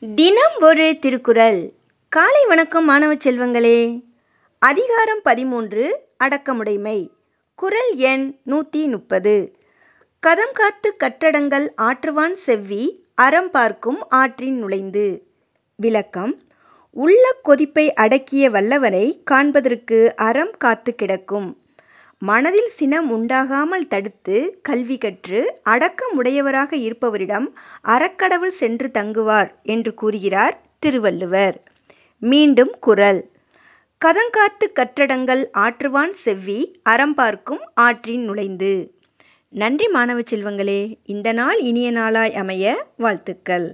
தினம் ஒரு திருக்குறள். காலை வணக்கம் மாணவ செல்வங்களே. அதிகாரம் பதிமூன்று அடக்கமுடைமை. குறள் எண் நூற்றி முப்பது. கதம் காத்து கற்றடங்கள் ஆற்றுவான் செவ்வி அறம் பார்க்கும் ஆற்றின் நுழைந்து. விளக்கம் உள்ள கொதிப்பை அடக்கிய வல்லவரை காண்பதற்கு அறம் காத்து கிடக்கும். மனதில் சினம் உண்டாகாமல் தடுத்து கல்வி கற்று அடக்கமுடையவராக இருப்பவரிடம் அறக்கடவுள் சென்று தங்குவார் என்று கூறுகிறார் திருவள்ளுவர். மீண்டும் குறள் கதங்காத்து கற்றடங்கள் ஆற்றுவான் செவ்வி அறம் பார்க்கும் ஆற்றின் நுழைந்து. நன்றி மாணவ செல்வங்களே இந்த நாள் இனிய நாளாய் அமைய வாழ்த்துக்கள்.